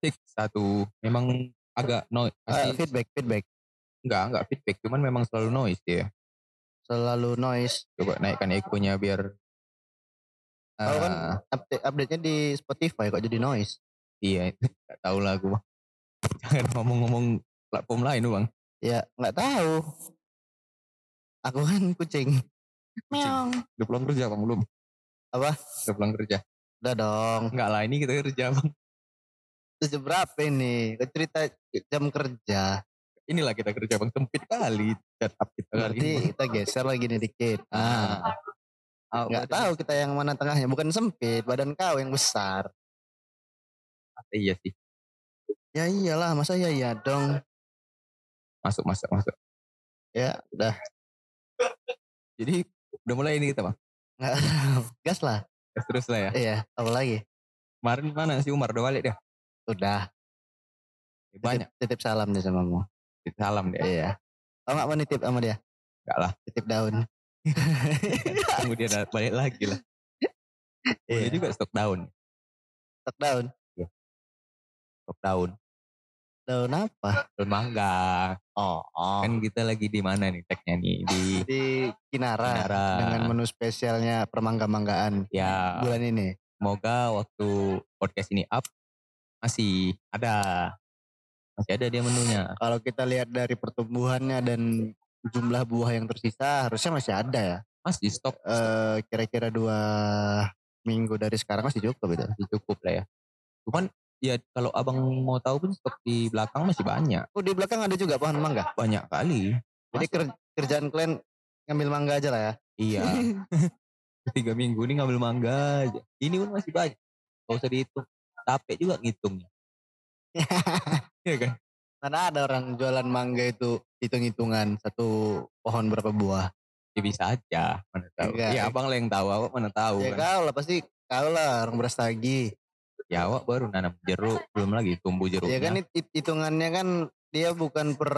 Tik satu memang agak noise. Eh, feedback, feedback. enggak, enggak feedback, cuman memang selalu noise dia. Selalu noise. Coba naikkan ekonya biar Kalau kan Ah, update update-nya di Spotify kok jadi noise. iya itu enggak tahu lah aku. Bang. Jangan ngomong-ngomong platform lain Bang. Ya, nggak tahu. Aku kan kucing. Meong. Udah pulang kerja Bang belum? Apa? Udah pulang kerja. Udah dong. Enggak lah, ini kita kerja Bang. Jam berapa ini? Kau cerita jam kerja. Inilah kita kerja Bang, sempit kali setup kita kali Berarti ini. kita geser lagi nih dikit. Ah, Ah, nggak udah. tahu kita yang mana tengahnya. Bukan sempit, badan kau yang besar. Iya sih. Ya iyalah, masa ya iya dong. Masuk, masuk, masuk. Ya udah. Jadi udah mulai ini kita Bang. Nggak, gas lah. Terus terus lah ya. Iya, apa lagi? Kemarin mana si Umar udah balik dia? Udah. Banyak. Titip, titip salam dia sama kamu. Salam dia. Iya. Kau nggak mau nitip sama dia? Enggak lah. Titip daun. Da- balik lagi lah. Boleh Iya. juga stok daun. Stok daun. Stok daun. Daun apa? Daun mangga. Oh, oh. Kan kita lagi di mana nih tagnya nih? Di di Kinara, Kinara. dengan menu spesialnya permangga-manggaan ya bulan ini. semoga waktu podcast ini up masih ada. Masih ada dia menunya. Kalau kita lihat dari pertumbuhannya dan jumlah buah yang tersisa harusnya masih ada ya. Masih stok, Eh kira-kira dua minggu dari sekarang masih cukup itu. masih cukup lah ya. Cuman ya kalau abang mau tahu pun stok di belakang masih banyak. Oh di belakang ada juga pohon mangga. Banyak kali. Jadi ker- kerjaan kalian ngambil mangga aja lah ya. Iya. Tiga minggu ini ngambil mangga aja. Ini pun masih banyak. Gak usah dihitung. Capek juga ngitungnya. Iya kan? Mana ada orang jualan mangga itu hitung-hitungan satu pohon berapa buah. Ya bisa aja. Mana tahu. Enggak. Ya abang lah yang tahu. Awak mana tahu Ya kan. kau lah pasti kau lah orang beras tagi. Ya awak baru nanam jeruk. Belum lagi tumbuh jeruknya. Ya kan hit- hit- hitungannya kan dia bukan per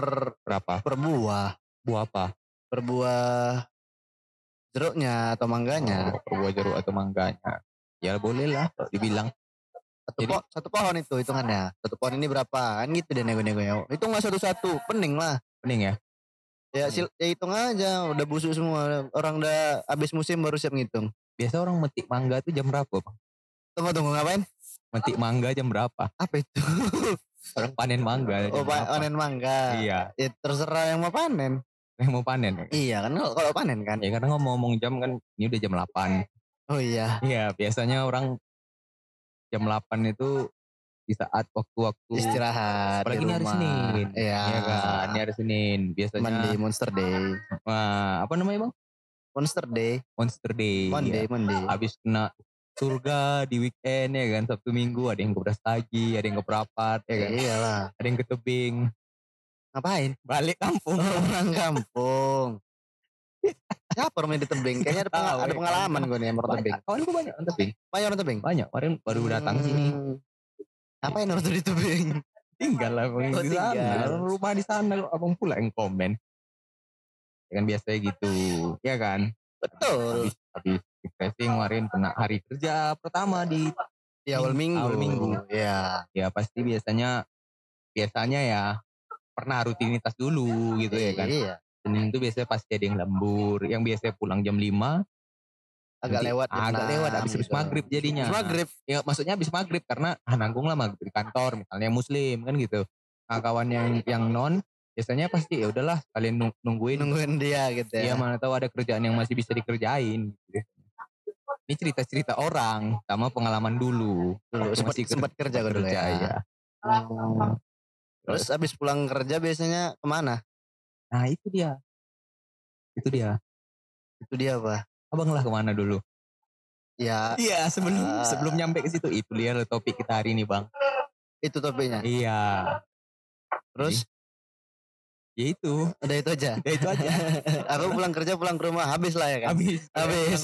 Berapa? per buah, Buah apa? per buah jeruknya atau mangganya. Oh, per buah jeruk atau mangganya. Ya boleh lah. Kalau dibilang. Satu, Jadi- po- satu pohon itu hitungannya. Satu pohon ini berapa? Kan gitu deh nego-negonya. Hitung lah satu-satu. Pening lah. Pening ya? Ya, sil ya hitung aja. Udah busuk semua. Orang udah habis musim baru siap ngitung. Biasa orang metik mangga tuh jam berapa bang? Tunggu tunggu ngapain? Metik mangga jam berapa? Apa itu? Orang panen mangga. oh, pa- berapa? panen mangga. Iya. Ya, terserah yang mau panen. Yang mau panen. ya? Iya kan kalau kalau panen kan. Ya karena ngomong-ngomong jam kan ini udah jam 8. Oh iya. Iya biasanya orang jam 8 itu di saat waktu-waktu Istirahat. apalagi ini hari. Senin. Iya. Iya kan, ini hari Senin. Biasanya Monday, Monster Day. wah, apa namanya Bang? Monster Day. Monster Day. Monday, Iya. Monday. Habis kena surga di weekend ya kan Sabtu Minggu ada yang ke tagi, ada yang ke perapat ya kan. Iyalah. Ada yang ke tebing, Ngapain? balik kampung. Orang kampung. Siapa orang yang di tebing? Kayaknya ada, Tahu, ada ya. pengalaman gue nih yang orang tebing. Kawan gue banyak orang tebing. Banyak orang tebing? Banyak. Kemarin baru datang sini. Hmm. Ngapain orang tuh di tebing? Tinggal lah Bang, Oh, di sana. tinggal. Orang rumah di sana abang pula yang komen. Ya kan biasanya gitu. Ya kan? Betul. Habis, habis refreshing kemarin kena hari kerja pertama di Di awal minggu. Awal minggu. Iya. ya pasti biasanya biasanya ya pernah rutinitas dulu gitu ya kan. Iya. Senin itu biasanya pasti ada yang lembur, yang biasanya pulang jam 5 Agak Nanti lewat. agak lewat habis habis gitu. maghrib jadinya. Habis maghrib. Ya maksudnya habis maghrib karena ah, nanggung lah maghrib di kantor misalnya muslim kan gitu. Nah, kawan yang yang non biasanya pasti ya udahlah kalian nung- nungguin Nungguin dia gitu Iya ya. mana tahu ada kerjaan yang masih bisa dikerjain. Gitu. Ini cerita-cerita orang sama pengalaman dulu. Dulu sempat sempat kerja gue dulu ya. ya. Hmm. Terus habis pulang kerja biasanya ke mana? Nah itu dia. Itu dia. Itu dia apa? Abang lah ke mana dulu? Ya Iya sebelum Ah. sebelum nyampe ke situ itu dia loh topik kita hari ini bang. itu topiknya. Iya. Terus Ya itu. udah itu aja. Ya itu aja. Aku pulang kerja pulang ke rumah habis lah ya kan. Habis. Habis.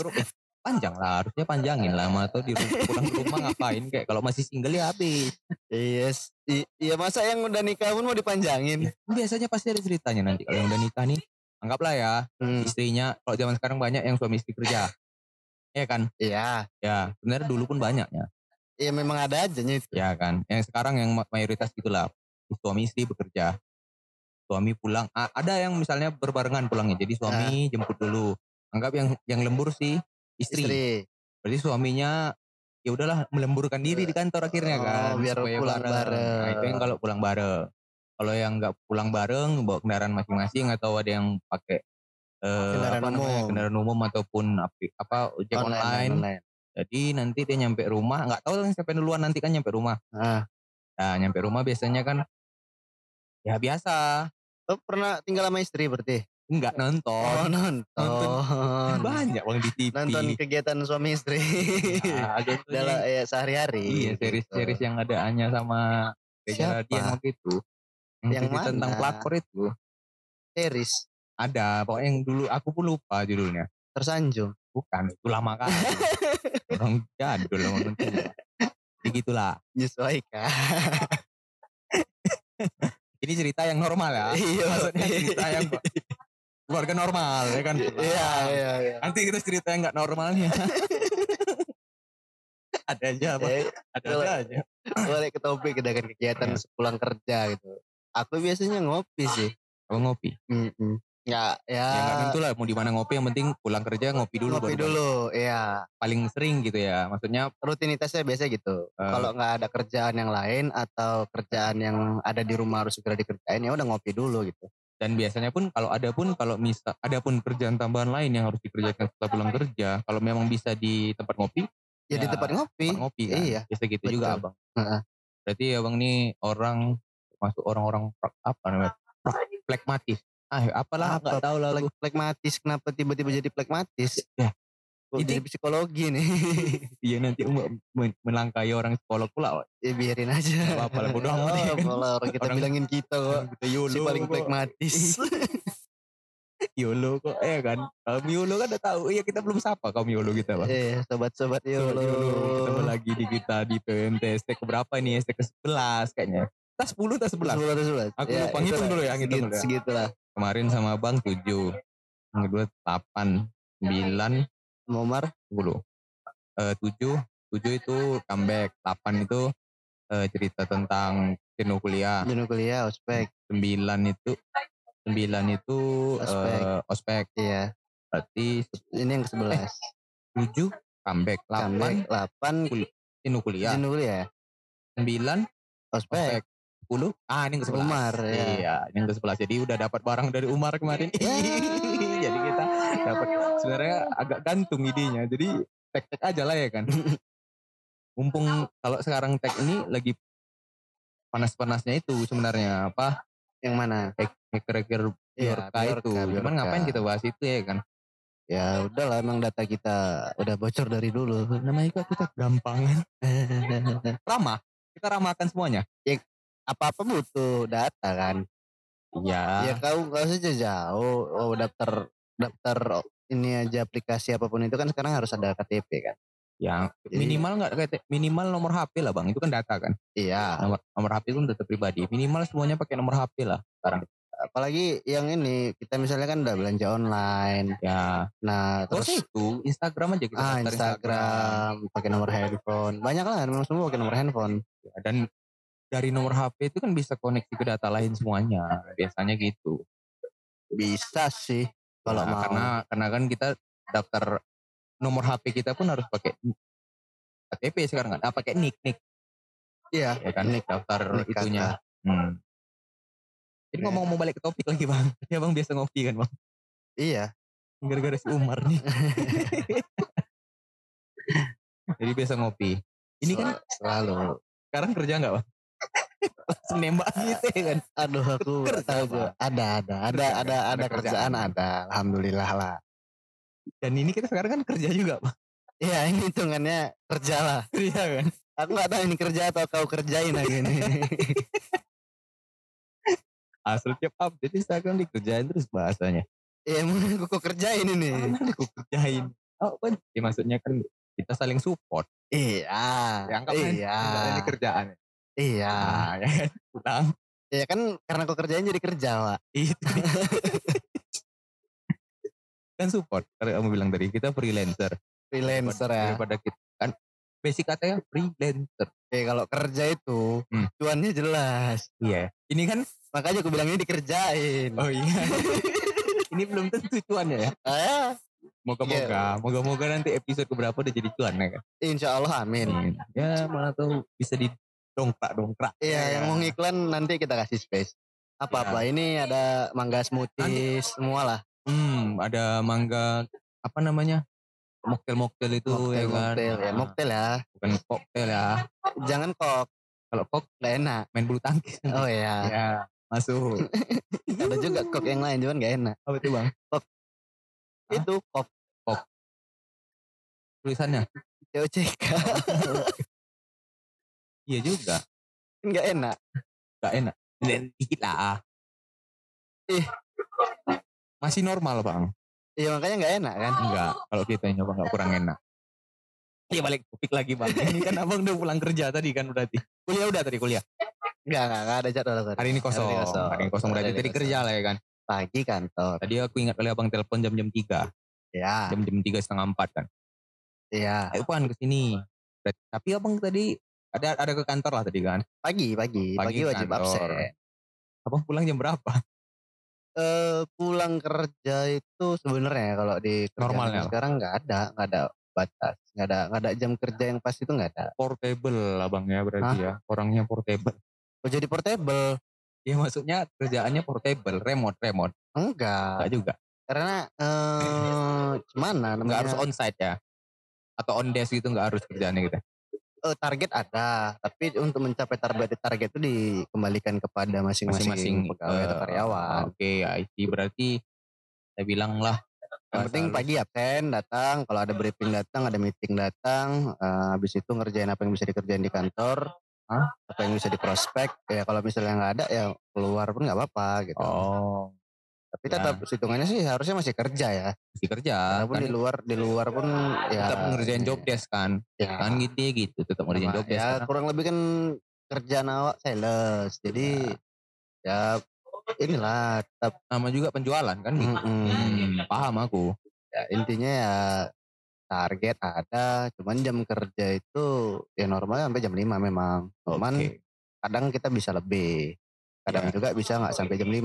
Panjang lah harusnya panjangin lah atau di ru- pulang ke rumah ngapain kayak kalau masih single ya habis. Yes. Iya masa yang udah nikah pun mau dipanjangin. Biasanya pasti ada ceritanya nanti kalau yang udah nikah nih. Anggaplah ya Hmm. istrinya kalau zaman sekarang banyak yang suami istri kerja. Iya kan? Iya. Ya, sebenarnya dulu pun banyak ya. Ya memang ada aja itu. Ya kan. Yang sekarang yang ma- mayoritas gitulah. Suami istri bekerja. Suami pulang. Ada yang misalnya berbarengan pulangnya. Jadi suami jemput dulu. Anggap yang yang lembur sih istri. Istri. Berarti suaminya ya udahlah melemburkan diri di kantor akhirnya Oh, kan. biar supaya pulang bareng. Nah, itu yang kalau pulang bareng. Kalau yang nggak pulang bareng bawa kendaraan masing-masing atau ada yang pakai eh, Kendaraan apa namanya, umum. kendaraan umum ataupun api- apa ojek online. online. Jadi nanti dia nyampe rumah, nggak tahu siapa yang duluan nanti kan nyampe rumah. Ah. Nah, nyampe rumah biasanya kan ya biasa, Lo pernah tinggal sama istri berarti? Nggak nonton. Oh, nonton. Kan banyak bang di TV. Nonton kegiatan suami istri. Nah, Dalam ya sehari-hari. iya gitu. series-series yang ada Anya sama Siapa? kejadian waktu itu. Yang, Yang cerita tentang mana? pelakor itu series ada. Pokoknya yang dulu aku pun lupa judulnya. tersanjung. Bukan, itu lama kali. Orang jadul orang nonton. Jadi gitulah. Menyesuaikan. Ini cerita yang normal ya. Iya. Maksudnya cerita yang keluarga normal ya kan. Iya, iya, iya. Nanti kita cerita yang nggak normalnya. ada aja apa? Eh, Ada kalau- aja. balik ke topik dengan kegiatan Iya. sepulang kerja gitu. Aku biasanya ngopi sih. Kalau ngopi. Mm-mm. Ya, ya. Ya nggak tentu lah mau di mana ngopi yang penting pulang kerja ngopi dulu ngopi baru dulu, iya. paling sering gitu ya. Maksudnya Rutinitasnya biasa gitu. Eh. Kalau nggak ada kerjaan yang lain atau kerjaan yang ada di rumah harus segera dikerjain ya udah ngopi dulu gitu. Dan biasanya pun kalau ada pun kalau misal ada pun kerjaan tambahan lain yang harus dikerjakan setelah pulang kerja, kalau memang bisa di tempat ngopi, Ya, di Ya, tempat ngopi. tempat ngopi kan. Iya. Biasa gitu juga betul. abang. Heeh. Berarti abang nih orang masuk orang-orang apa namanya plekmatis. Ah apalah Apa? nggak tahu lah. Plek- plekmatis kenapa tiba-tiba jadi plekmatis? Ya. Ini- jadi psikologi nih. Iya nanti um- melangkai orang psikolog pula. ya biarin aja. Nggak apa-apa lah, bodo amat Oh, ya kan. apalah, orang kita Orang- bilangin kita kok. Kita YOLO Si paling kok. plekmatis. YOLO kok eh kan. Kaum YOLO kan udah tahu. Iya kita belum sapa kaum YOLO kita bang. eh, sobat-sobat Sobat YOLO. Ketemu lagi di kita di PMT ST keberapa ini? ST ke-11 kayaknya. Kita 10 atau 11? Sebelas, sebelas. Aku lupa, ngitung dulu ya, ngitung dulu ya. Segitulah. Kemarin sama Bang 7. Yang kedua 8, 9, Momar 10. Eh 7, 7 itu comeback, 8 itu eh, cerita tentang jenuh kuliah. jenuh kuliah, ospek. 9 itu 9 itu Ospek. eh, ospek. Iya. Berarti Ini yang ke-11. 7 comeback, 8 Comeback 8 jenuh kuliah, jenuh kuliah. 9 Ospek. ospek. 10 ah ini yang ke-11. Umar ya. Iya, ini yang ke-11. Jadi udah dapat barang dari Umar kemarin. Ya. Jadi kita dapat sebenarnya agak gantung idenya. Jadi tek-tek aja lah ya kan. Mumpung kalau sekarang tek ini lagi panas-panasnya itu sebenarnya apa? Yang mana? Hacker-hacker Iya, Biorka itu. Biorka, Cuman ngapain kita bahas itu ya kan? Ya udahlah emang data kita udah bocor dari dulu. Namanya juga kita gampangan. Ramah. Kita ramahkan semuanya. Apa-apa butuh data kan. Iya. Ya kau kau saja jauh. Oh daftar daftar ini aja aplikasi apa pun itu kan sekarang harus ada KTP kan. Yang Jadi- minimal nggak minimal nomor HP lah bang. Itu kan data kan. Iya. Nomor nomor HP itu data pribadi. Minimal semuanya pakai nomor HP lah sekarang. Apalagi yang ini kita misalnya kan udah belanja online. Ya. Nah Terus terus itu Instagram aja kita ah daftar Instagram pakai nomor handphone. Banyak lah memang semua pakai nomor handphone. Ya, Dan dari nomor HP itu kan bisa koneksi ke data lain semuanya. Biasanya gitu. Bisa sih kalau Nah, mau. karena karena kan kita daftar nomor HP kita pun harus pakai KTP sekarang kan. Ah, pakai nick nick Iya. ya kan Nick. daftar Nick itunya. Hmm. Jadi ngomong mau balik ke topik lagi bang. Ya bang biasa ngopi kan bang. Iya. Gara-gara si Umar nih. Jadi biasa ngopi. Ini kan Sel- selalu. sekarang kerja nggak bang? Langsung nembak gitu ya kan. Aduh aku tahu Pak. gua. Ada ada ada ada ada kerjaan kerjaan. ada. Alhamdulillah lah. Dan ini kita sekarang kan kerja juga bang. Iya ini hitungannya kerja lah. Iya kan. Aku nggak tahu ini kerja atau kau kerjain lagi nih. Asal tiap update Instagram dikerjain terus bahasanya. Iya emang aku kok kerjain ini. Aku kerjain. Oh kan. Ya, maksudnya kan kita saling support. Iya. Ya, anggap kan iya. ini kerjaan. Iya. Nah, ya kan. Pulang. Ya kan karena kerjain jadi kerja, Pak. Itu. kan support. Kamu bilang tadi kita freelancer. Freelancer daripada, ya. daripada kita kan basic katanya freelancer. Eh kalau kerja itu Hmm. cuannya jelas. Iya. Ini kan Makanya aku bilang ini dikerjain. oh iya. ini belum tentu cuannya ya. Ah, Moga-moga, moga-moga nanti episode keberapa udah jadi cuan ya kan. insya Allah amin. Amin. Ya mana tahu bisa didongkrak-dongkrak. Iya, yang mau ngiklan nanti kita kasih space. Apa-apa ini ada mangga smoothies semua lah. Hmm, ada mangga apa namanya? Mocktail-mocktail itu ya Mocktail, kan. mocktail ya, Nah, mocktail ya. Bukan koktail ya. Jangan kok, Kalau kok nggak enak. main bulu tangkis. Oh iya. ya, masuk. Ada juga kok yang lain cuman nggak enak. Apa itu, Bang? Hah? Itu kok Tulisannya. COCK Iya juga. kan nggak enak. Gak enak. Dan dikit lah. Ih. Masih normal, Bang. Iya makanya nggak enak kan. Enggak, kalau kita nyoba enggak kurang enak. Iya balik topik lagi bang. Ini kan abang udah pulang kerja tadi kan berarti. Kuliah udah tadi kuliah. Nggak nggak nggak ada jadwal hari. Hari ini kosong. Hari ini kosong. Hari ini kosong berarti tadi kerja lah ya kan. Pagi kantor. Tadi aku ingat kali abang telepon jam-jam 3. Ya. Jam-jam 3 setengah 4 kan. Iya. Ayo pan ke sini. Berarti- Tapi abang tadi ada ada ke kantor lah tadi kan. Pagi pagi Pagi pagi wajib kantor. absen. Abang pulang jam berapa? eh pulang kerja itu sebenarnya kalau di Normalnya apa? sekarang nggak ada nggak ada batas nggak ada nggak ada jam kerja yang pas itu nggak ada Portable abang ya berarti ya. Orangnya portable. oh jadi portable Ya maksudnya kerjaannya portable, remote, remote. enggak Enggak juga. karena eh gimana Enggak namanya harus onsite ya. Atau on desk gitu enggak harus kerjaannya gitu. Eh, target ada tapi untuk mencapai target target itu dikembalikan kepada masing-masing masing-masing pegawai atau eh, karyawan Oke, IT berarti saya bilang lah. yang penting pagi absen datang kalau ada briefing datang ada meeting datang eh, habis itu ngerjain apa yang bisa dikerjain di kantor Hah? apa yang bisa diprospek ya kalau misalnya nggak ada ya keluar pun nggak apa-apa gitu Oh, tapi ya. tetap hitungannya sih harusnya masih kerja ya mesti kerja. walaupun Kan di luar di luar pun ya tetap ngerjain job desk kan. ya, Kan gitu ya gitu, tetap ngerjain job desk. ya kan. kurang lebih kan kerjaan awak sales jadi ya, inilah tetap Nama juga penjualan kan gitu. Hmm, paham aku. ya intinya ya target ada cuman jam kerja itu ya normalnya sampai jam 5 memang cuman Oke. kadang kita bisa lebih kadang Ya. juga bisa nggak sampai jam 5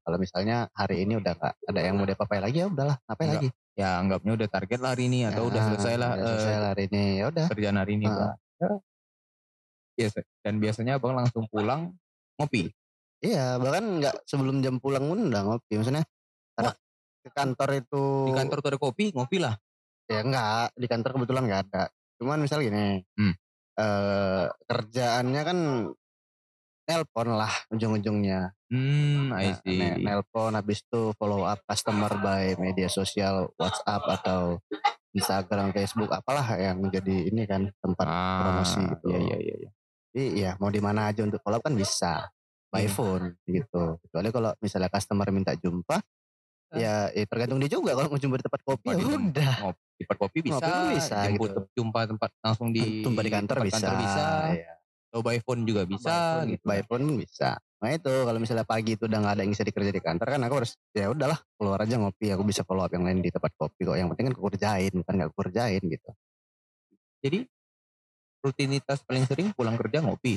kalau misalnya hari ini udah nggak ada yang mau diapa lagi ya udahlah ngapain Nggak, lagi Ya anggapnya udah target lah hari ini atau Ya, udah selesai lah udah eh, selesai lah hari ini ya udah kerjaan hari ini. Bang. Ya. Biasa. Dan biasanya abang langsung pulang ngopi. iya bahkan nggak sebelum jam pulang pun udah ngopi maksudnya ada ke kantor itu Di kantor tuh ada kopi, ngopi lah. ya enggak di kantor kebetulan nggak ada cuman misal gini Hmm. eh kerjaannya kan nelpon lah ujung-ujungnya Hmm, I Nah, see. ne- nelpon habis itu follow up customer by media sosial WhatsApp atau Instagram, Facebook apalah yang menjadi ini kan tempat Ah, promosi gitu. Iya, iya, iya. iya. Jadi ya mau di mana aja untuk follow up kan bisa by Iya. phone gitu. Kecuali kalau misalnya customer minta jumpa ya, ya tergantung dia juga kalau mau jumpa di tempat kopi Tempat ya tem- udah. Ngopi di tempat kopi bisa, pun bisa, jemput gitu. jumpa tempat langsung di Jumpa di kantor tempat bisa. bisa, Iya. Atau by phone juga bisa by phone, gitu. by phone bisa. Nah itu kalau misalnya pagi itu udah nggak ada yang bisa dikerja di kantor kan aku harus ya udahlah keluar aja ngopi aku bisa follow up yang lain di tempat kopi kok yang penting kan aku kerjain bukan nggak kerjain gitu. Jadi rutinitas paling sering pulang kerja ngopi.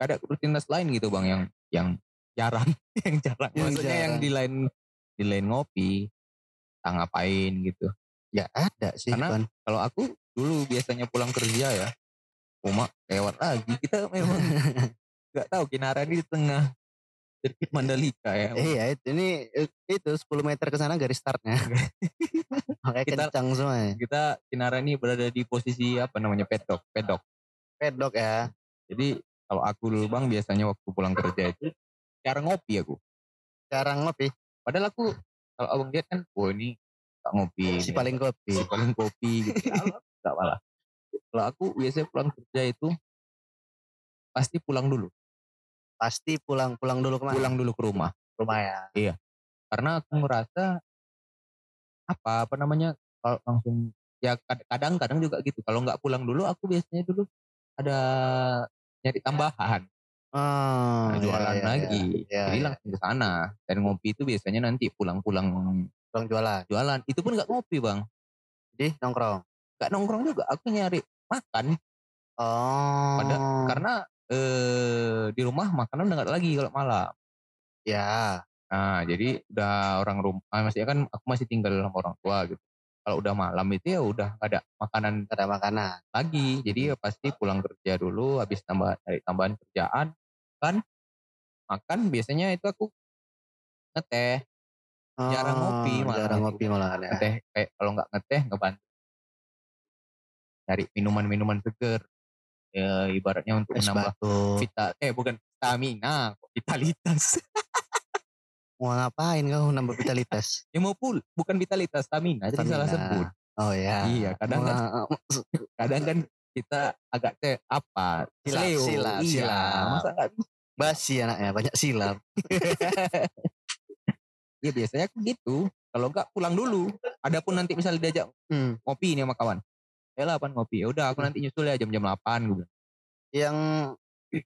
Ada rutinitas lain gitu bang yang yang jarang, yang jarang. Yang Maksudnya yang jarang. di lain di lain ngopi, tak ngapain gitu. Ya ada sih Karena- kan. Kalau aku dulu biasanya pulang kerja ya, Uma lewat lagi. Kita memang nggak tahu Kinara di tengah sirkuit Mandalika ya. Iya itu ini itu 10 meter ke sana garis startnya. Makanya Kita- kencang semua ya. Kita Kinara ini berada di posisi apa namanya pedok, pedok. Pedok ya. Jadi kalau aku dulu bang biasanya waktu pulang kerja itu cara ngopi aku. Jarang ngopi. Padahal aku kalau abang lihat kan, wah ini tak ngopi. Si ini, paling kopi. si paling kopi gitu. Gak malah. Kalau aku biasanya pulang kerja itu pasti pulang dulu. Pasti pulang pulang dulu ke mana? Pulang dulu ke rumah. rumah ya. Karena aku merasa apa apa namanya kalau langsung ya kad- kadang-kadang juga gitu. Kalau nggak pulang dulu aku biasanya dulu ada nyari tambahan. Oh, Nah, iya, jualan iya, lagi. iya. Jadi Iya, langsung ke sana. Dan ngopi itu biasanya nanti pulang-pulang Pulang jualan. jualan. Itu pun nggak ngopi bang. Jadi nongkrong. Nggak nongkrong juga. Aku nyari makan. Oh. Karena eh di rumah makanan udah nggak ada lagi kalau malam. ya, Nah, jadi udah orang rumah, maksudnya kan aku masih tinggal sama orang tua gitu. Kalau udah malam itu ya udah nggak ada makanan ada makanan. lagi. Jadi ya pasti pulang kerja dulu, habis tambah cari tambahan kerjaan, kan makan biasanya itu aku ngeteh, Jarang ngopi Oh, malah Jarang ngopi malah ya. ngeteh kayak kalau nggak ngeteh ngebantu cari minuman-minuman seger. Ya, ibaratnya untuk Es menambah batu. vita, eh bukan stamina, vitalitas. Mau ngapain kau nambah vitalitas? ya mau pul, bukan vitalitas, stamina. Jadi salah Stamina. sebut. Oh ya. Iya, kadang kan Mau- kadang kan kita agak teh apa Silap, Sleo. silap, iya. silap. masa bisa basi anaknya banyak silap. ya biasanya aku gitu kalau nggak pulang dulu adapun nanti misalnya diajak Hmm. ngopi nih sama kawan ya lah ngopi ya udah aku nanti nyusul ya jam-jam 8 gue bilang Yang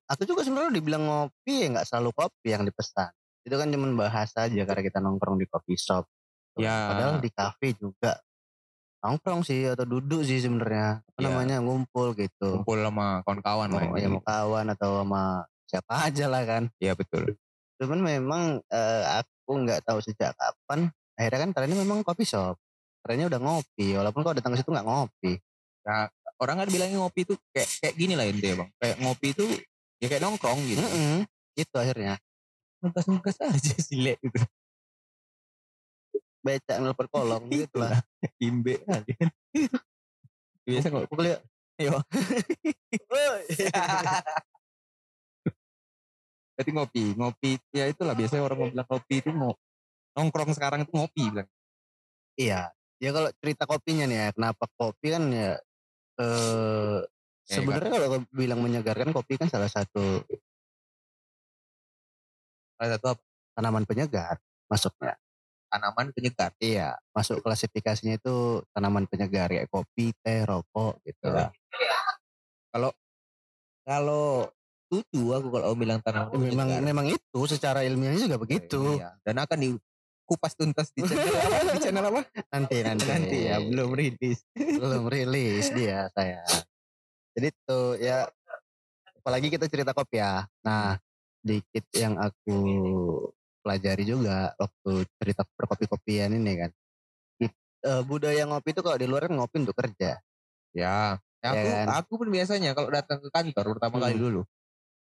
aku juga sebenarnya dibilang ngopi ya nggak selalu kopi yang dipesan. Itu kan cuma bahasa aja karena kita nongkrong di coffee shop. Ya. Padahal di kafe juga nongkrong sih atau duduk sih sebenarnya. Apa Ya. namanya ngumpul gitu. kumpul sama kawan-kawan Mau, ya mau kawan atau sama siapa aja lah kan. ya betul Cuman memang eh, aku nggak tahu sejak kapan. Akhirnya kan trennya memang coffee shop. Trennya udah ngopi. Walaupun kau datang ke situ nggak ngopi. Orang kan bilangnya ngopi itu kayak kayak gini lah intinya bang kayak ngopi itu ya kayak nongkrong gitu Mm-mm. Itu akhirnya. nugas-nugas aja sih gitu Becak nelpon kolong gitu lah. imbe aja kan biasa kok Pukul ya. Ayo. Berarti ngopi, ngopi ya itulah biasanya orang mau bilang ngopi itu mau nongkrong sekarang itu ngopi bilang. Iya. Ya kalau cerita kopinya nih ya, kenapa kopi kan ya eh sebenarnya kalau bilang menyegarkan kopi kan salah satu Salah satu apa? tanaman penyegar masuknya. Tanaman penyegar. Iya, masuk klasifikasinya itu tanaman penyegar kayak kopi, teh, rokok gitu. Iya. Kalau kalau setuju aku kalau bilang tanaman Memang penyegar. memang itu secara ilmiahnya juga begitu. Iya. Dan akan dikupas tuntas di channel apa? Di channel apa? Nanti nanti. Nanti ya belum rilis. belum rilis dia saya. Jadi tuh ya apalagi kita cerita kopi ya. Nah, dikit yang aku pelajari juga waktu cerita perkopi-kopian ini kan. Eh, budaya ngopi itu kalau di luar kan ngopi untuk kerja. Ya. Ya, aku, Ya kan? aku pun biasanya kalau datang ke kantor pertama kali Hmm. dulu,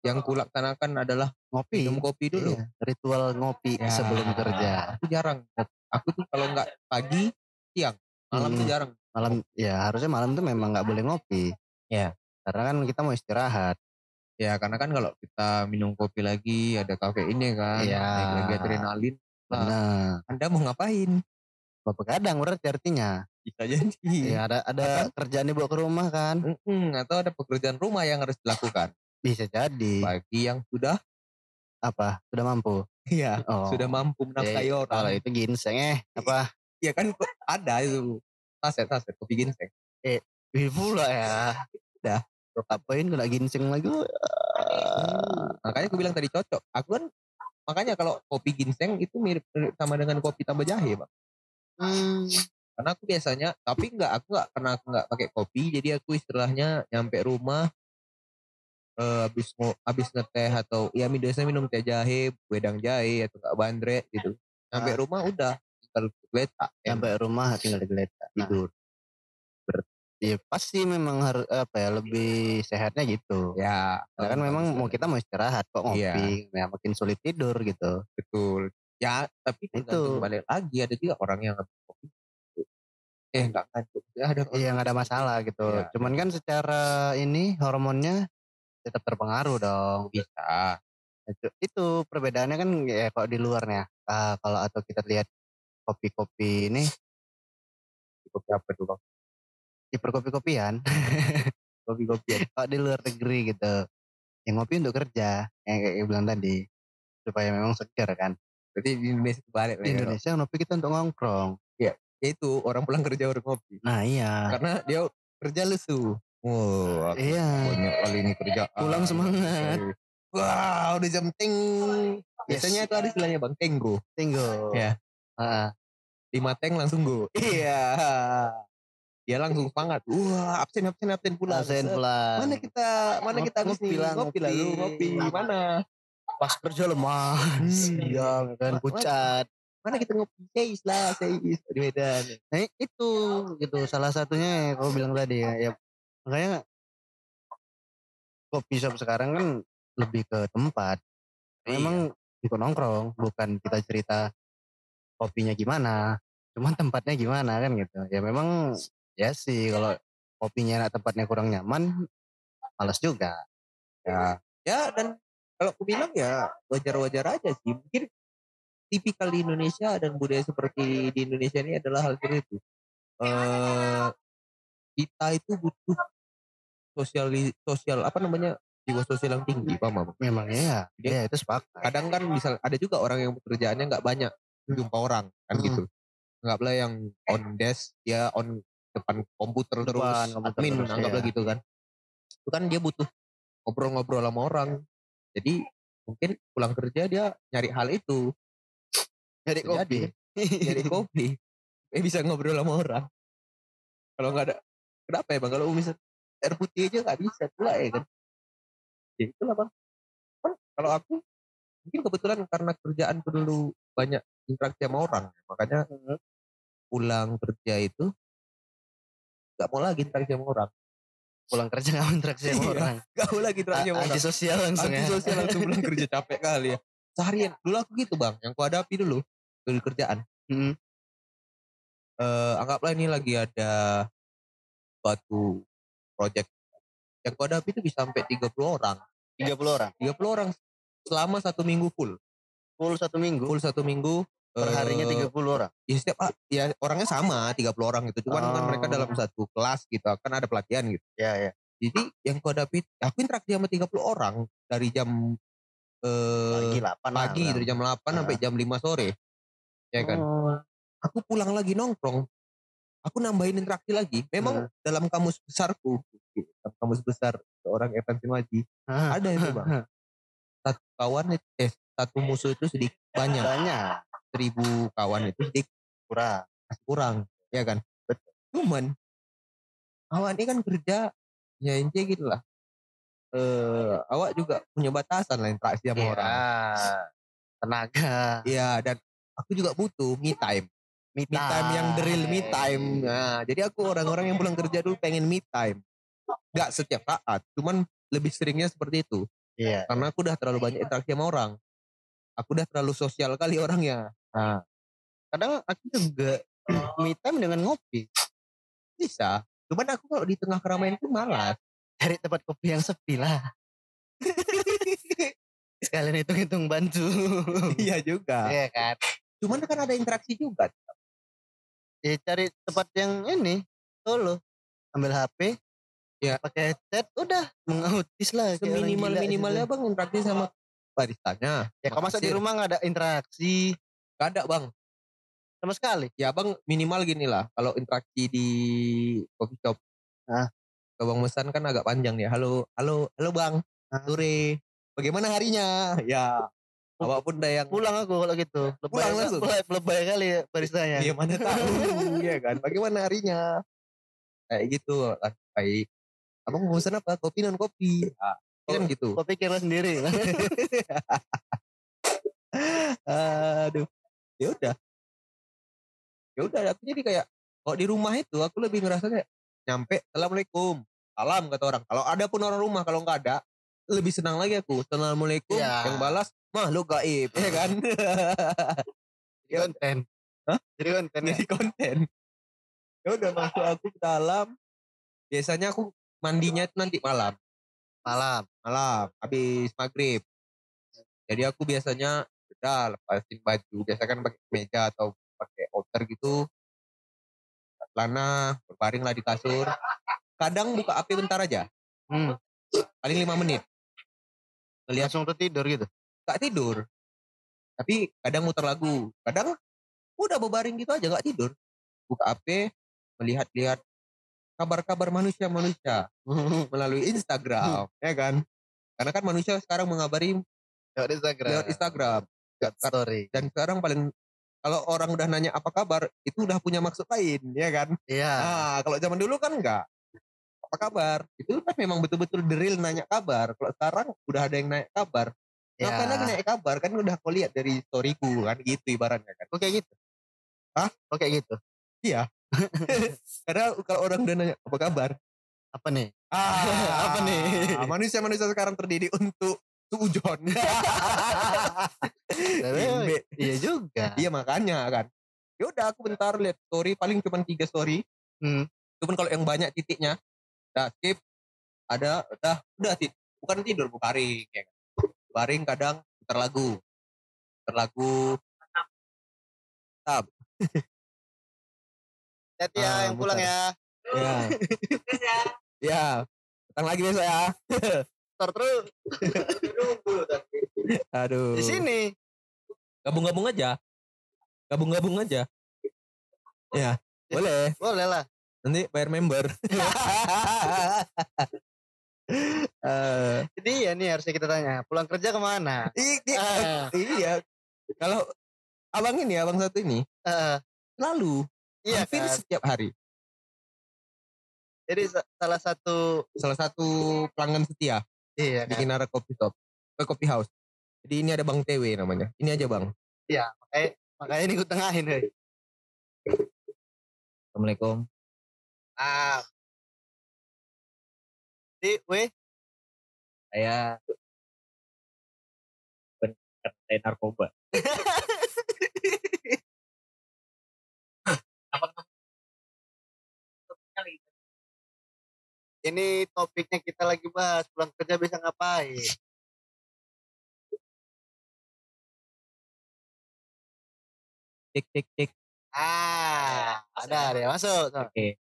yang kulaksanakan adalah Ngopi. minum kopi dulu. Iya, ritual ngopi Ya. sebelum kerja. Aku jarang. Aku tuh kalau nggak pagi, siang, malam tuh Hmm. jarang. Malam ya harusnya malam tuh memang nggak boleh ngopi. Ya. Karena kan kita mau istirahat. Ya karena kan kalau kita minum kopi lagi ada kafe ini kan, Iya. naik lagi adrenalin. Nah, Benar. Anda mau ngapain? Begadang berarti artinya. Bisa jadi. Ya ada ada kerjaan dibawa ke rumah kan. Atau ada pekerjaan rumah yang harus dilakukan Bisa jadi. bagi yang sudah Apa? Sudah mampu. ya Oh. sudah mampu menafkahi Eh, Kalau orang. itu ginseng eh apa? Ya kan ada itu saset saset kopi ginseng. Ih pula ya. Dah. Lo apain kena ginseng lagi? Makanya aku bilang tadi cocok. Aku kan makanya kalau kopi ginseng itu mirip, mirip sama dengan kopi tambah jahe, Bang. Hmm. Karena aku biasanya, tapi enggak, aku enggak karena aku enggak pakai kopi, jadi aku istilahnya nyampe rumah eh habis mau habis ngeteh atau ya biasanya minum teh jahe, wedang jahe atau enggak bandrek gitu. Nyampe Ah. rumah udah tinggal geletak Sampai rumah tinggal digeletak. Nah, tidur. ya pasti memang harus apa ya lebih sehatnya gitu. Ya, Karena kan memang mau kita mau istirahat kok Iya. ngopi, ya makin sulit tidur gitu. betul. Ya, tapi Itu. balik lagi ada juga orang yang kopi eh enggak ngantuk. Ya ada Iya nggak ada masalah gitu. Iya. Cuman kan secara ini hormonnya tetap terpengaruh dong. bisa. Itu, itu perbedaannya kan ya kalau di luarnya. Ah, kalau atau kita lihat kopi-kopi ini Kopi apa tuh, Bang? di perkopi-kopian, kopi-kopian. kalau di luar negeri gitu, yang ngopi untuk kerja, yang kayak yang bilang tadi, supaya memang segar kan. Berarti di Indonesia balik Di Indonesia ngopi kita untuk nongkrong. itu orang pulang kerja baru ngopi. Nah iya, Karena dia kerja lesu. Wow, iya. banyak kali ini kerja. Pulang semangat. Wah, udah jam ting. Biasanya itu ada istilahnya bang tenggo. Tinggal. Ya. Ah, Lima teng langsung go. Iya. dia langsung semangat wah absen absen absen pulang Absen pulang. mana kita mana Ngopi- kita habis ngopi nih lah, ngopi lalu ngopi. ngopi mana Pas kerja lemah, Hmm. siang kan pucat. mana kita ngopi seis lah seis di Medan Nah itu gitu salah satunya kau bilang tadi ya, ya makanya kopi shop sekarang kan lebih ke tempat. Iya. Memang ikut nongkrong, bukan kita cerita kopinya gimana, cuman tempatnya gimana kan gitu. Ya memang ya sih kalau kopinya enak tempatnya kurang nyaman, males juga. Ya ya dan kalau aku bilang ya wajar-wajar aja sih mungkin tipikal di Indonesia dan budaya seperti di Indonesia ini adalah hal seperti itu eh kita itu butuh sosial sosial apa namanya jiwa sosial yang tinggi paham Bang? memangnya ya, ya itu sepakat. kadang kan misal ada juga orang yang pekerjaannya nggak banyak jumpa orang kan Hmm. gitu. Anggaplah yang on desk dia on depan komputer terus Depan komputer admin terus, anggaplah iya. gitu kan. Itu kan dia butuh ngobrol-ngobrol sama orang. Jadi mungkin pulang kerja dia nyari hal itu. Jadi Jadi, kopi. nyari kopi. Eh bisa ngobrol sama orang. Kalau nggak ada kenapa ya bang kalau misal air putih aja nggak bisa pula ya kan ya itulah bang kan kalau aku mungkin kebetulan karena kerjaanku dulu banyak interaksi sama orang makanya pulang kerja itu nggak mau lagi interaksi sama orang Pulang kerja nggak mau interaksi sama Iya. orang. nggak mau lagi interaksi sama orang Anti sosial langsung ya. anti sosial langsung pulang kerja capek kali ya seharian dulu aku gitu bang yang kuhadapi dulu dulu kerjaan Hmm. eh anggaplah ini lagi ada suatu project yang kau hadapi itu bisa sampai 30 orang 30 orang. 30 orang selama satu minggu full Full satu minggu. full satu minggu Perharinya eh, 30 orang. ya setiap ya orangnya sama 30 orang gitu cuman kan mereka Oh. dalam satu kelas gitu kan ada pelatihan gitu Ya ya. jadi yang kau hadapi aku interaksi sama 30 orang dari jam Pagi eh 8 pagi dari jam 8 sampai jam 5 sore ya kan Oh. aku pulang lagi nongkrong aku nambahin interaksi lagi memang dalam kamus besarku dalam kamus besar seorang Evan Sinwaji Ah, ada itu bang. Satu kawan itu- eh satu musuh itu sedikit banyak. Banyak. seribu kawan itu sedikit Kurang. kurang ya kan? Cuman awak ini kan kerja ya intinya gitu lah. Eh awak juga punya batasan lah interaksi sama Iya. orang. Tenaga. iya dan aku juga butuh me time Me me time yang the real me time. Nah, jadi aku orang-orang yang pulang kerja dulu pengen me time. Gak setiap saat, cuman lebih seringnya seperti itu. Iya. Karena aku udah terlalu banyak interaksi sama orang. Aku udah terlalu sosial kali orangnya. Nah, kadang aku juga me time dengan ngopi. Bisa. Cuman aku kalau di tengah keramaian itu malas. Cari tempat kopi yang sepi lah. Sekalian hitung-hitung bantu. iya juga. Iya kan. Cuman kan ada interaksi juga. Ya cari tempat yang ini solo. Ambil HP. Ya. Pakai headset udah mengautis lah. gila minimalnya bang interaksi sama baristanya. Ya kalau masa di rumah nggak ada interaksi Gak ada bang. sama sekali. Ya bang minimal gini lah. Kalau interaksi di coffee shop. Hah? Ke Bang Mesan kan agak panjang ya. Halo, halo, halo bang. Sore. Bagaimana harinya? Ya. Apa pun dah yang Pulang aku kalau gitu. Lebay, Pulang langsung? Lebay, lebay kali ya baristanya. Iya mana tahu ya kan. Bagaimana harinya? Kayak gitu kan. Baik. Abang mau pesan apa? Kopi non kopi. Ah, kan gitu. Kau pikirlah sendiri. Aduh. Ya udah. Ya udah aku jadi kayak kalau di rumah itu aku lebih ngerasa kayak nyampe assalamualaikum. Salam kata orang. Kalau ada pun orang rumah kalau nggak ada lebih senang lagi aku. Assalamualaikum. Iya. Yang balas makhluk gaib ya kan. Jadi konten. Hah? Jadi konten ya. Jadi konten. Ya udah masuk aku ke dalam. Biasanya aku mandinya itu nanti malam. Malam. malam habis maghrib jadi aku biasanya udah lepasin baju biasa kan pakai meja atau pakai outer gitu celana berbaring lah di kasur kadang buka api bentar aja Hmm. paling lima menit ngelihat Langsung tertidur gitu. Gak tidur. Tapi kadang muter lagu kadang udah berbaring gitu aja gak tidur. Buka api melihat-lihat kabar-kabar manusia-manusia melalui Instagram ya kan? Karena kan manusia sekarang mengabari Lewat Instagram. lewat Instagram. Story. dan sekarang paling kalau orang udah nanya apa kabar itu udah punya maksud lain ya kan? Iya. nah kalau zaman dulu kan enggak apa kabar? Itu kan memang betul-betul the real nanya kabar. Kalau sekarang udah ada yang nanya kabar Iya. ngapain lagi nanya kabar kan udah kau lihat dari storyku kan gitu ibaratnya kan kayak gitu? Hah? Kayak gitu? karena kalau orang udah nanya apa kabar Apa nih? ah Apa nih? manusia-manusia sekarang terdidik untuk Tapi, Imbe. iya juga. Iya makanya kan. Ya udah aku bentar lihat story paling cuma tiga story. Hmm. Cuman kalau yang banyak titiknya, udah skip, ada, udah, udah. Bukan tidur, bukan baring. Ya. kan. Baring kadang putar lagu. Putar lagu. Tab. Hati ya Ah, yang pulang ya. Ya. ya. Datang lagi besok ya. Tor terus Aduh. di sini. Gabung-gabung aja. Gabung-gabung aja. Ya, boleh. Boleh lah. Nanti bayar member. Eh, Jadi ya nih harusnya kita tanya, pulang kerja ke mana? i- i- Ah. iya. Kalau abang ini, abang satu ini, Eh, selalu iya hampir kan. setiap hari. Jadi sa- salah satu Salah satu pelanggan setia iya di kan. Kinara Coffee Shop, eh, Coffee House. Jadi ini ada Bang TW namanya. Ini aja Bang. Makanya, makanya ini gue tengahin hei. Assalamualaikum. Ah. Di, weh, Saya pencinta narkoba. ini topiknya kita lagi bahas pulang kerja bisa ngapain? Cek cek cek. Ah, ada deh masuk. Oke.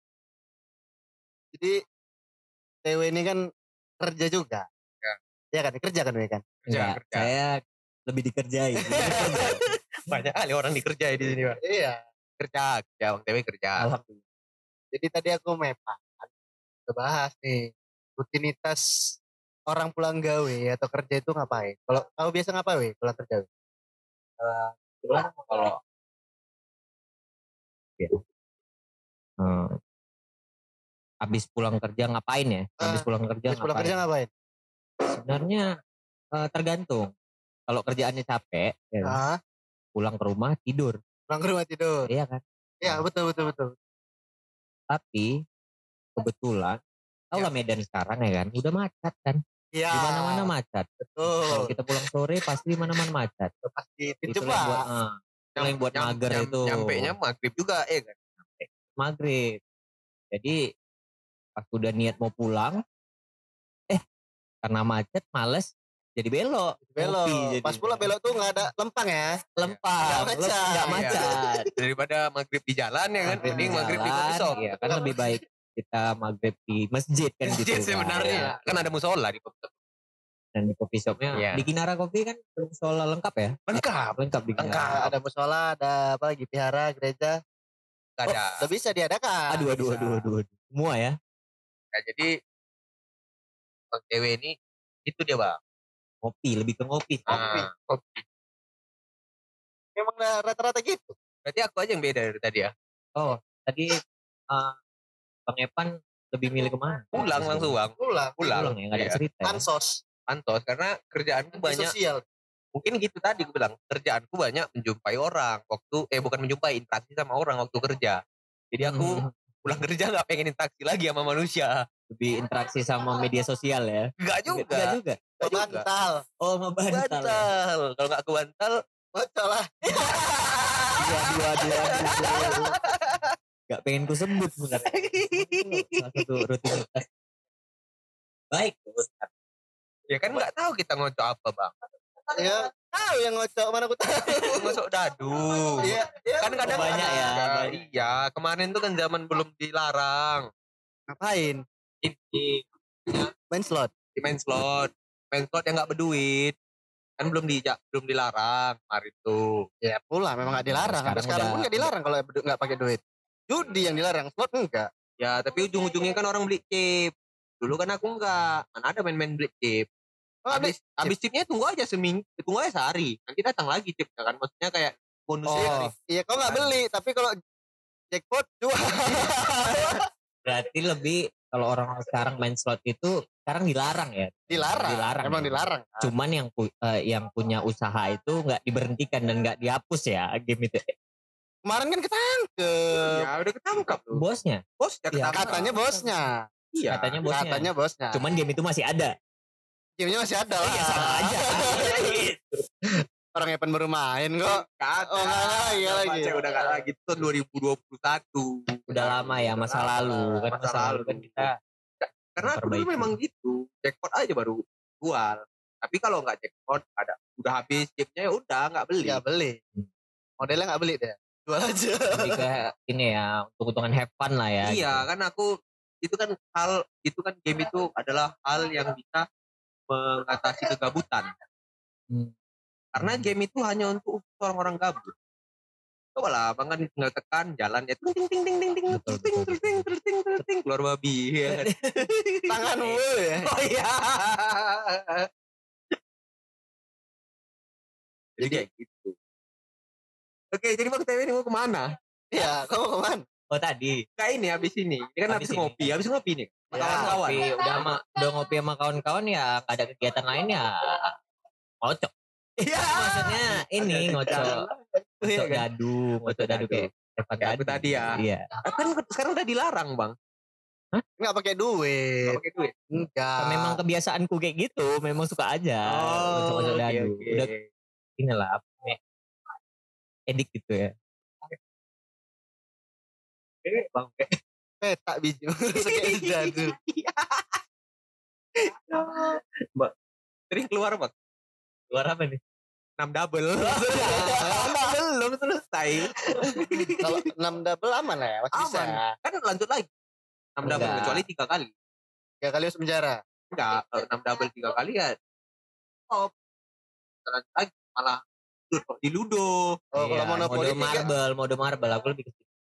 Jadi TW ini kan kerja juga. Ya. Iya kan, kerja kan, Weh kan? Kerja, Enggak, kerja. saya lebih dikerjai. Banyak kali orang dikerjai di sini, Pak. Iya. Kerja, kerja, Bang TW kerja. Alhamdulillah. Jadi tadi aku mepan, kita bahas nih rutinitas orang pulang gawe atau kerja itu ngapain? Kalau kamu biasa ngapain, pulang kerja? Kebetulan kalau ya. Hmm. Habis pulang kerja ngapain ya? Habis Ah, pulang kerja Habis pulang ngapain? kerja ngapain? Sebenarnya eh, tergantung. Kalau kerjaannya capek, ya Ah, pulang ke rumah tidur, pulang ke rumah tidur. iya kan? Iya, betul betul betul. Tapi kebetulan, tau lah Medan sekarang ya kan, udah macet kan? Iya. Di mana-mana macet. Kalau Betul. kita pulang sore pasti mana-mana macet. Pasti Itu yang buat, eh, itu yang buat Nyam- mager nyam- itu. Nyampe nya maghrib juga, ya kan? maghrib. Jadi pas udah niat mau pulang, eh karena macet males jadi belok. belok. Jadi. Pas pulang belok tuh nggak ada lempang ya. lempar, Nggak macet. nggak Iya. macet. Daripada maghrib di jalan ya kan? Mending di maghrib di shop. Iya, kan lebih baik kita maghrib di masjid kan gitu. Masjid kan. sebenarnya. Kan ada musola di shop. Dan di coffee shopnya Iya. di Kinara Kopi kan musola lengkap ya? Lengkap. Lengkap di Kinara. Lengkap. Ada musola, ada apa lagi vihara, gereja. Gak ada. Udah bisa diadakan. Aduh, aduh, aduh, aduh, aduh. Semua ya. Nah, jadi Bang TW ini itu dia bang. Ngopi, lebih ke ngopi. Kopi. Ah, kopi. Memang dah rata-rata gitu. Berarti aku aja yang beda dari tadi ya. Tadi eh, Bang Epan lebih milih ke mana? Pulang langsung bang. Pulang. Pulang. Pulang ya, nggak ada Iya. cerita ya? Ansos. Antos karena kerjaanku banyak. Sosial. Mungkin gitu tadi aku bilang kerjaanku banyak menjumpai orang waktu eh bukan menjumpai interaksi sama orang waktu kerja. Jadi aku Hmm, pulang kerja nggak pengen interaksi lagi sama manusia. lebih interaksi sama media sosial ya? Enggak juga. Enggak juga. Nggak juga. Bantal. Oh, sama bantal. ya? Bantal. Kalau nggak ke bantal, Bocol lah. Dua, dua, dua, dua. Gak pengen ku sebut sebenarnya. Salah satu rutinitas. Baik, ya kan nggak tahu kita ngocok apa bang. Ya, tahu yang ngocok mana aku tahu. Ngocok dadu. Iya, iya. kan kadang Banyak ya. Iya, kemarin tuh kan zaman belum dilarang. Ngapain? Ini Main slot. di main slot, main slot yang nggak berduit. Kan belum di belum dilarang kemarin tuh. Ya pulang memang nggak dilarang. Sekarang sekarang pun udah- nggak dilarang kalau nggak pakai duit. Judi yang dilarang, slot enggak. Ya, tapi ujung-ujungnya kan orang beli chip. Dulu kan aku enggak. Mana ada main-main beli chip. Oh, Habis habis chipnya tunggu aja seminggu, tunggu aja sehari. Nanti datang lagi chipnya kan. Maksudnya kayak bonusnya Oh, iya kau nggak beli, tapi kalau jackpot jual. Berarti lebih kalau orang sekarang main slot itu sekarang dilarang ya. dilarang. Dilarang. Emang ya. dilarang. Cuman yang pu- eh, yang punya usaha itu nggak diberhentikan dan nggak dihapus ya game itu. Kemarin kan ketangkep. ya udah ketangkap tuh Bosnya bos ya Katanya bosnya. iya katanya bosnya. Katanya bosnya. Cuman game itu masih ada. Gamenya masih ada lah. Iya sama aja. Orang Evan baru main kok. Kagak. Oh, nggak lagi, nggak lagi. Cek, udah gak lagi itu tahun 2021 Udah lama ya masa lalu kan masa, masa lalu kan kita karena aku dulu memang gitu jackpot aja baru jual tapi kalau nggak jackpot ada udah habis gamenya ya udah nggak beli Nggak beli. Modelnya nggak beli deh. Jual aja. lebih ke ini ya untuk untungan have fun lah ya. iya gitu. kan aku itu kan hal itu kan game itu adalah hal yang bisa mengatasi kegabutan. Hmm. karena game itu hanya untuk orang-orang gabut. Coba lah bang kan tinggal tekan jalan ya ting ting ting ting ting ting ting ting ting ting ting ting keluar babi ya kan? Tangan mulu ya. oh iya. Jadi kayak gitu. Oke jadi bang TW ini mau ke mana? Iya, kamu ke mana? Oh tadi. Kayak ini habis ini ini kan habis, ngopi habis ngopi nih Ya, kawan-kawan Ngopi, udah sama udah ngopi sama kawan-kawan ya ada kegiatan lain ya ngocok. iya Maksudnya ini ngocok Iya ngocok kan? dadu, ngocok dadu kayak Evan aku tadi. ya. Iya. kan sekarang udah dilarang bang Nggak pakai duit. Nggak pakai duit Enggak. Memang kebiasaanku kayak gitu, memang suka aja ngocok-ngocok oke, dadu. oke. Udah inilah edik gitu ya. Oke, bang oke. petak biji kayak jadu. Mbak, sering keluar bang Luar apa nih? 6 double belum selesai Kalau 6 double aman lah ya, masih bisa. Aman. kan lanjut lagi 6 double kecuali tiga kali Tiga kali masuk penjara. enggak kalau 6 double tiga kali ya stop jalan lagi malah di ludo Oh, kalau Iya, monopoli mode marble, mode marble aku lebih.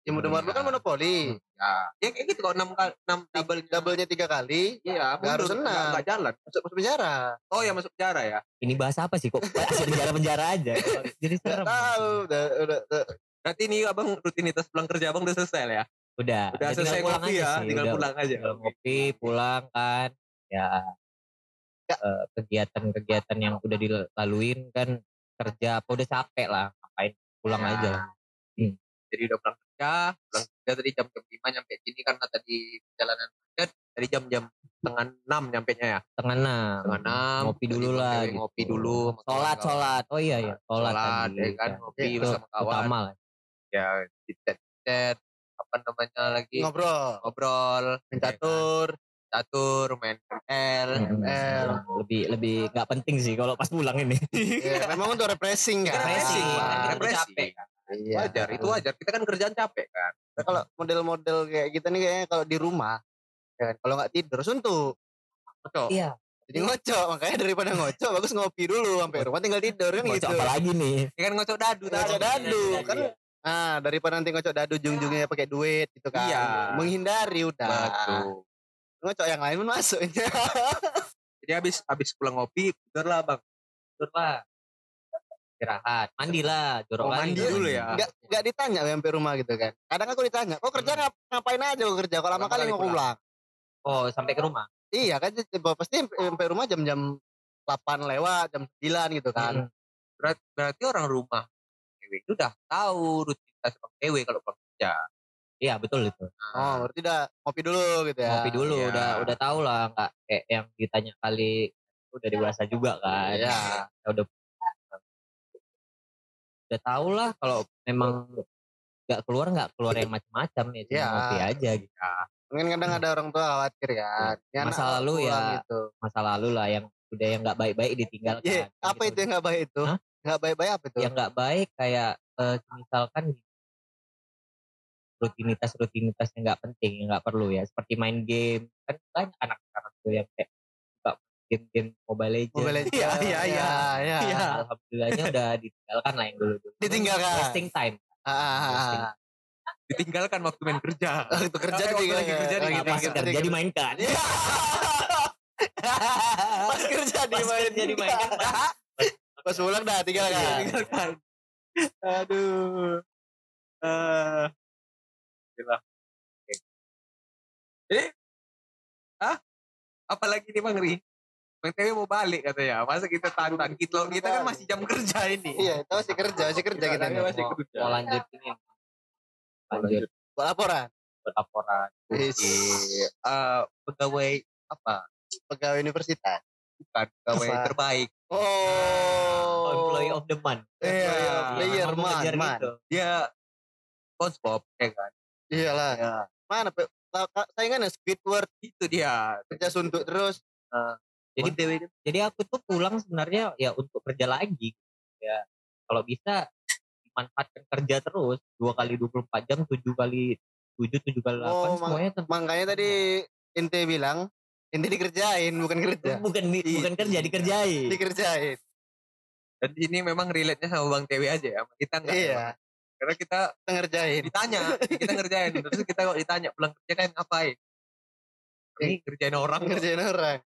Ya mudah marble kan monopoli. ya ya kayak gitu kalau 6 kali 6 double Double-nya tiga kali, iya Nggak harus mundur, senang. nggak nggak jalan masuk, masuk penjara. oh ya masuk penjara ya Ini bahasa apa sih kok? Masih penjara-penjara aja. Jadi serem. tahu. Udah, udah, udah. berarti ini abang rutinitas pulang kerja abang udah selesai lah ya Udah. udah tinggal selesai pulang ngopi aja ya sih, tinggal udah. pulang aja Tinggal ngopi, pulang kan. Ya. Ya. eh, kegiatan-kegiatan yang udah dilaluin kan kerja apa udah capek lah ngapain pulang Ya. aja lah. jadi udah pulang kerja pulang kerja tadi jam jam lima nyampe sini karena tadi perjalanan macet tadi jam jam setengah enam nyampe nya ya Setengah enam. setengah enam Ngopi dulu lah. Gitu. ngopi dulu Sholat, sholat. Oh iya ya. Sholat, sholat tadi, ya kan ngopi Itu bersama kawan Utama lah. ya chat chat apa namanya lagi Ngobrol. ngobrol Main catur. catur main ML ML. Lebih lebih nggak penting sih kalau pas pulang ini. Ya, memang untuk refreshing kan. refreshing Refreshing, kan refreshing capek. Iya. wajar itu wajar kita kan kerjaan capek kan Nah, kalau model-model kayak kita nih kayaknya kalau di rumah, ya kan, kalau nggak tidur suntuk. Cocok. Iya. Jadi ngocok, makanya daripada ngocok bagus ngopi dulu sampai rumah tinggal tidur kan Ngocok gitu. apa lagi nih? ya kan ngocok dadu tadi. Ngocok dadu Iya, kan. iya. Nah, daripada nanti ngocok dadu ujung-ujungnya pakai duit gitu kan. Iya. Menghindari udah. betul Ngocok yang lain pun masuk. jadi habis habis pulang ngopi tidur lah bang Tidur lah. Istirahat. Mandi lah. Jorok Oh, lagi. mandi dulu ya? Enggak enggak ditanya sampai rumah gitu kan. Kadang aku ditanya, "Kok kerja Hmm. ngap- ngapain aja kok kerja? Kalau lama kali mau pulang." Oh sampai ke rumah. Iya kan pasti sampai rumah jam-jam 8 lewat, jam 9 gitu kan. Mm. Berat, berarti orang rumah cewek itu udah tahu rutinitas bang cewek kalau kerja Iya betul itu. Oh, berarti udah ngopi dulu gitu ya. Ngopi dulu iya. udah udah tahu lah nggak kayak yang ditanya kali udah dewasa juga kan. Iya. Ya udah udah tahu lah kalau memang nggak keluar nggak keluar yang macam-macam ya cuma Iya. ngopi aja gitu. Mungkin kadang ada orang tua khawatir kan. Ini anak Masa lalu ya. gitu. Masa lalu lah yang udah yang nggak baik-baik ditinggalkan. Iya, apa Gitu. itu yang nggak baik itu? Nggak baik-baik apa itu? yang nggak baik kayak eh, misalkan rutinitas rutinitas yang nggak penting yang nggak perlu ya seperti main game kan banyak anak sekarang tuh yang kayak game-game mobile legends Mobile Legends. Iya, iya, iya. iya. Iya. alhamdulillahnya udah ditinggalkan lah yang dulu dulu Ditinggalkan. wasting time Ah, ah, ah, Wasting. ah. ditinggalkan waktu main kerja Itu kerja Sampai waktu lagi kerja Lagi ditinggalkan. pas kerja dimainkan Iya. Pas kerja pas dimain. kerja dimainkan pas- Pas pulang dah tinggalkan. ditinggalkan Aduh. Eh. Oke. Jadi, ah, apalagi nih Bang Ri? Bang Tewi mau balik katanya. Masa kita tantang kita, kita kan masih jam kerja ini. Iya, kita masih kerja, masih kerja kita Kita nih. masih mau, kerja. mau lanjut ini. Lanjut Buat laporan. buat laporan. Yes. Oke. Eh, pegawai apa? Pegawai universitas. Bukan pegawai Apa? terbaik. Oh. Employee of the month. Iya. Player, man, man. gitu. Dia SpongeBob, ya kan? Iyalah. Ya. Mana Saingannya Squidward Itu dia. kerja suntuk terus. Jadi itu jadi aku tuh pulang sebenarnya ya untuk kerja lagi ya kalau bisa dimanfaatkan kerja terus dua kali 24 jam tujuh kali tujuh tujuh kali delapan Oh, mak- semuanya tuh Makanya tadi ente bilang ente dikerjain bukan kerja. bukan di, bukan kerja dikerjain Dikerjain. Dan di sini memang relate-nya sama Bang Tewi aja ya. Sama Kita enggak. Iya, Karena kita ngerjain. ditanya, kita ngerjain. Terus kita kok ditanya pulang kerja kan ngapain? Ini kerjain orang. Ngerjain orang.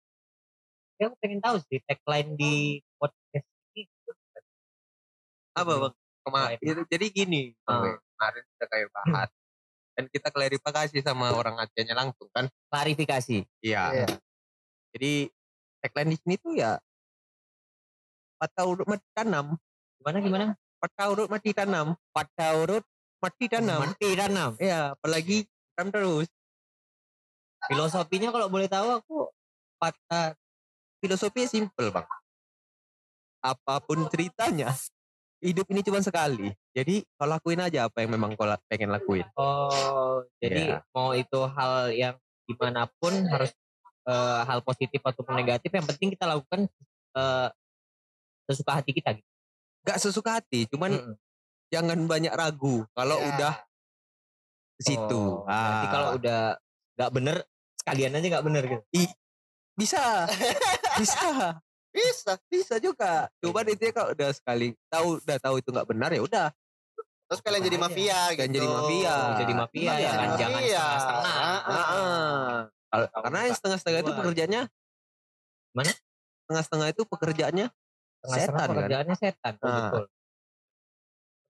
Ya aku pengen tahu sih tagline di podcast ini Apa Bang? Kema- Selain- itu, jadi gini. Wei. kemarin kita kayak bahas. Dan kita klarifikasi sama orang Acehnya langsung kan. klarifikasi Iya. Iya. Jadi tagline di sini tuh ya patah urut mati tanam. gimana gimana Patah urut mati tanam. Patah urut mati tanam. mati tanam Iya, apalagi tanam terus. filosofinya kalau boleh tahu aku Patah filosofinya simple, Bang. Apa pun ceritanya, hidup ini cuma sekali. Jadi kau lakuin aja apa yang memang kau pengen lakuin. oh jadi Iya. mau itu hal yang di mana pun harus eh, hal positif ataupun negatif yang penting kita lakukan eh, sesuka hati kita gitu. Gak sesuka hati, cuman Mm-mm. jangan banyak ragu kalau Ya. udah ke situ. Oh, Ah. kalau udah nggak bener sekalian aja nggak bener gitu. bisa, bisa, Bisa. bisa juga. Coba deh dia kalau udah sekali tahu udah tahu itu nggak benar ya udah Terus kalian jadi mafia gitu. Kalian jadi mafia. jadi mafia Iya, ya kan mafia. jangan. Ah, ah. Kalau- Kalau karena yang setengah-setengah itu dua. pekerjaannya Mana? Setengah-setengah itu pekerjaannya Setan, kan? pekerjaannya setan. oh, Ah. betul.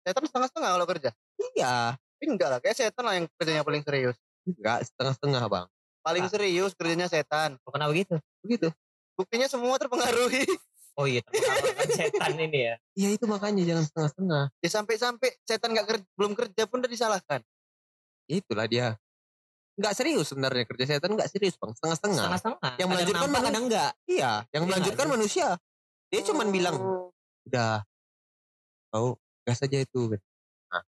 Setan setengah-setengah kalau kerja. iya, Tapi enggak lah, kayak setan lah yang kerjanya paling serius. enggak setengah-setengah, Bang. Paling Ah. serius kerjanya setan. Oh, kenapa gitu? Begitu. Buktinya semua terpengaruhi. Oh iya terpengaruh setan ini ya. Iya, itu makanya jangan setengah-setengah. Ya sampai-sampai setan nggak kerja, belum kerja pun udah disalahkan. Itulah dia. Enggak serius sebenarnya kerja setan enggak serius, Bang. Setengah-setengah. Setengah-setengah. Yang Kadang melanjutkan nampak, manu- kadang enggak. Iya, yang Iya melanjutkan nggak? manusia. Dia cuman bilang, Oh. udah, kau gas aja itu.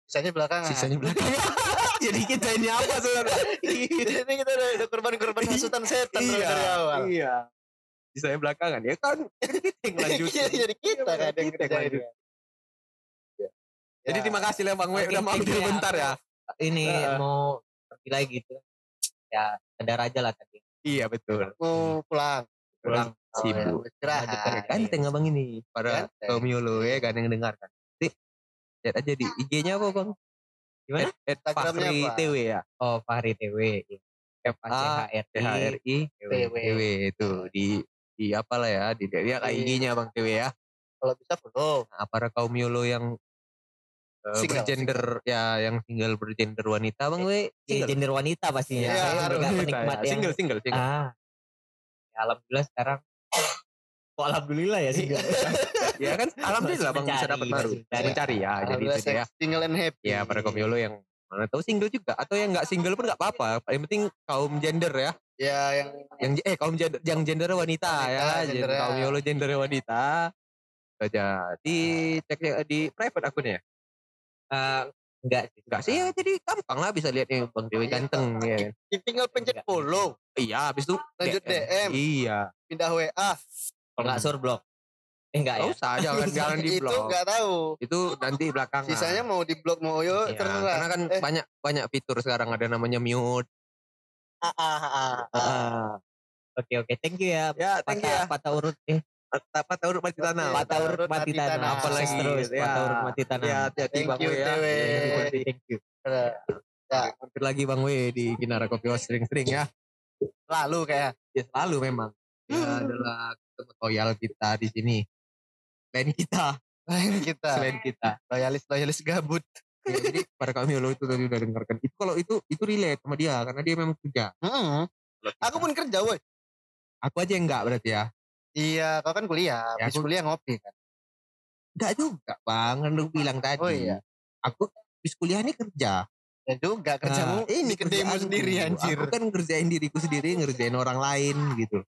Sisanya belakangan. Sisanya belakang. Jadi kita ini apa sebenarnya? Ini kita udah, udah korban-korban hasutan setan Iya, dari awal. Iya. Sisanya belakangan. Ya kan, kan kita yang. Iya, jadi kita Iya, kan yang kita yang kerjain. lanjut. Ya. Jadi terima kasih lah Bang Wei udah you ya. bentar ya. Ini mau pergi lagi gitu. Ya sadar aja lah tadi. Iya betul. Mau pulang. Pulang. Oh, Sibuk. ya, mau istirahat. Ganteng abang ini para Ganteng. kaum Yolo ya kan yang dengarkan. Nanti lihat aja di IG-nya apa bang? Gimana? At, at Instagramnya Fahri? TW ya. Oh Fahri TW. F A C H R T I TW. TW itu di di apalah ya di dia Di- IG-nya bang TW ya. Kalau bisa follow. Nah, para kaum Yolo yang eh, Single, bergender ya yang single bergender wanita bang Iya, single. gender wanita pastinya. Iya, harus penikmat ya. yang single single single. ah. Ya, alhamdulillah sekarang. Kok alhamdulillah ya sih? ya kan alhamdulillah bang bisa dapat baru mencari. ya jadi itu seks, single and happy. Ya para kaum Yolo yang mana tahu single juga atau yang nggak single pun nggak apa-apa. Yang penting kaum gender ya. Ya yang Yang eh kaum gender yang gender wanita, Wanita, ya. Gen- gendernya. Kaum Yolo gender wanita. Saja di cek di private akunnya. ya? Eh, enggak sih. Enggak sih ya jadi gampang lah bisa lihat nih Bang Dewi Iya. ganteng ya. tinggal pencet follow, Iya, habis itu lanjut DM, Iya. pindah WA. Kalau enggak sur blok. Eh enggak ya? Enggak usah jangan jangan di Itu blok. nggak tahu. Itu nanti belakangan. Sisanya mau di blok mau yo Iya, terserah. karena kan Eh. banyak banyak fitur sekarang ada namanya mute. Ah, ah, ah, ah. Ah. Oke oke, thank you ya. Ya, thank you ya. Patah, patah urut eh Apa tahu mati tanam. Oke. patah urut urut mati tanam. Apalagi terus ya. patah urut mati tanam. Ya, hati-hati Thank Bang you, ya. Dewe. Thank you. Ya, Mampir lagi Bang We di Kinara Kopi House sering-sering ya. lalu kayak Ya selalu memang. Dia adalah ketemu loyal kita di sini. Lain kita. Lain kita. selain kita. Loyalis loyalis gabut. Ya, jadi pada kami lo itu tadi udah dengarkan. Itu kalau itu itu relate sama dia karena dia memang kerja. Mm-mm. Aku pun kerja woi. Aku aja yang enggak berarti ya. Iya, kau kan kuliah. Ya, Habis aku- kuliah ngopi kan. Enggak juga, Bang. Kan lu bilang tadi. Oh iya. Aku habis kuliah ini kerja. Ya juga kerjamu Nah, ini kerjaanku. sendiri anjir. Aku kan ngerjain diriku sendiri, ngerjain orang lain gitu.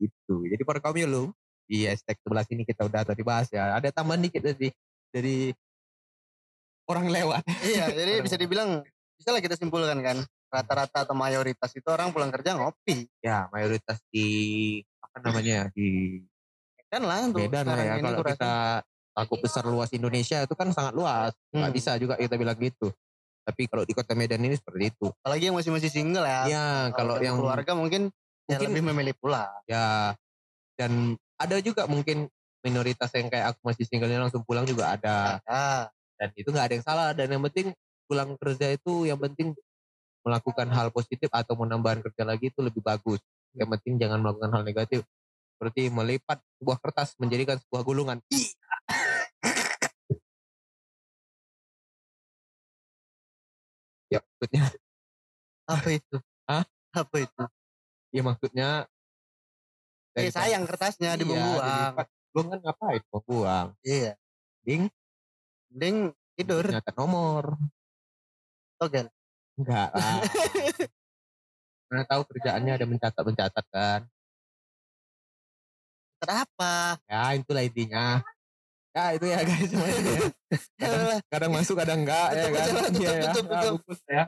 Gitu. Jadi para kaum lo, iya stack 11 ini kita udah tadi bahas ya. Ada tambahan dikit tadi dari orang lewat. iya, jadi bisa dibilang bisa lah kita simpulkan kan. Rata-rata atau mayoritas itu orang pulang kerja ngopi. Ya, mayoritas di apa namanya di Kan lah untuk Beda lah ya kalau aku kita takut besar luas Indonesia itu kan sangat luas. Nggak Hmm. bisa juga kita bilang gitu. Tapi kalau di kota Medan ini seperti itu. apalagi yang masih masih single ya. Ya, kalau udah yang keluarga mungkin, ya mungkin- lebih memilih pulang. ya dan ada juga mungkin minoritas yang kayak aku masih single langsung pulang juga ada. Ah, Dan itu nggak ada yang salah dan yang penting pulang kerja itu yang penting melakukan hal positif atau menambahkan kerja lagi itu lebih bagus. Yang penting jangan melakukan hal negatif. Seperti melipat sebuah kertas menjadikan sebuah gulungan. Ya maksudnya, apa itu? Hah? Apa itu? ya maksudnya. Ya dari- sayang kertasnya Iya, dibuang. Belum kan ngapain mau buang. Iya. Ding, Mending tidur. nyatet nomor. Togel. Enggak lah. Karena tahu kerjaannya ada mencatat-mencatat kan. Kenapa? Ya itulah intinya. Ya itu ya guys semuanya ya. Kadang, Yalah. kadang masuk kadang enggak ya Tutup kan. aja lah, tutup, Iya ya. tutup, tutup. bungkus ya.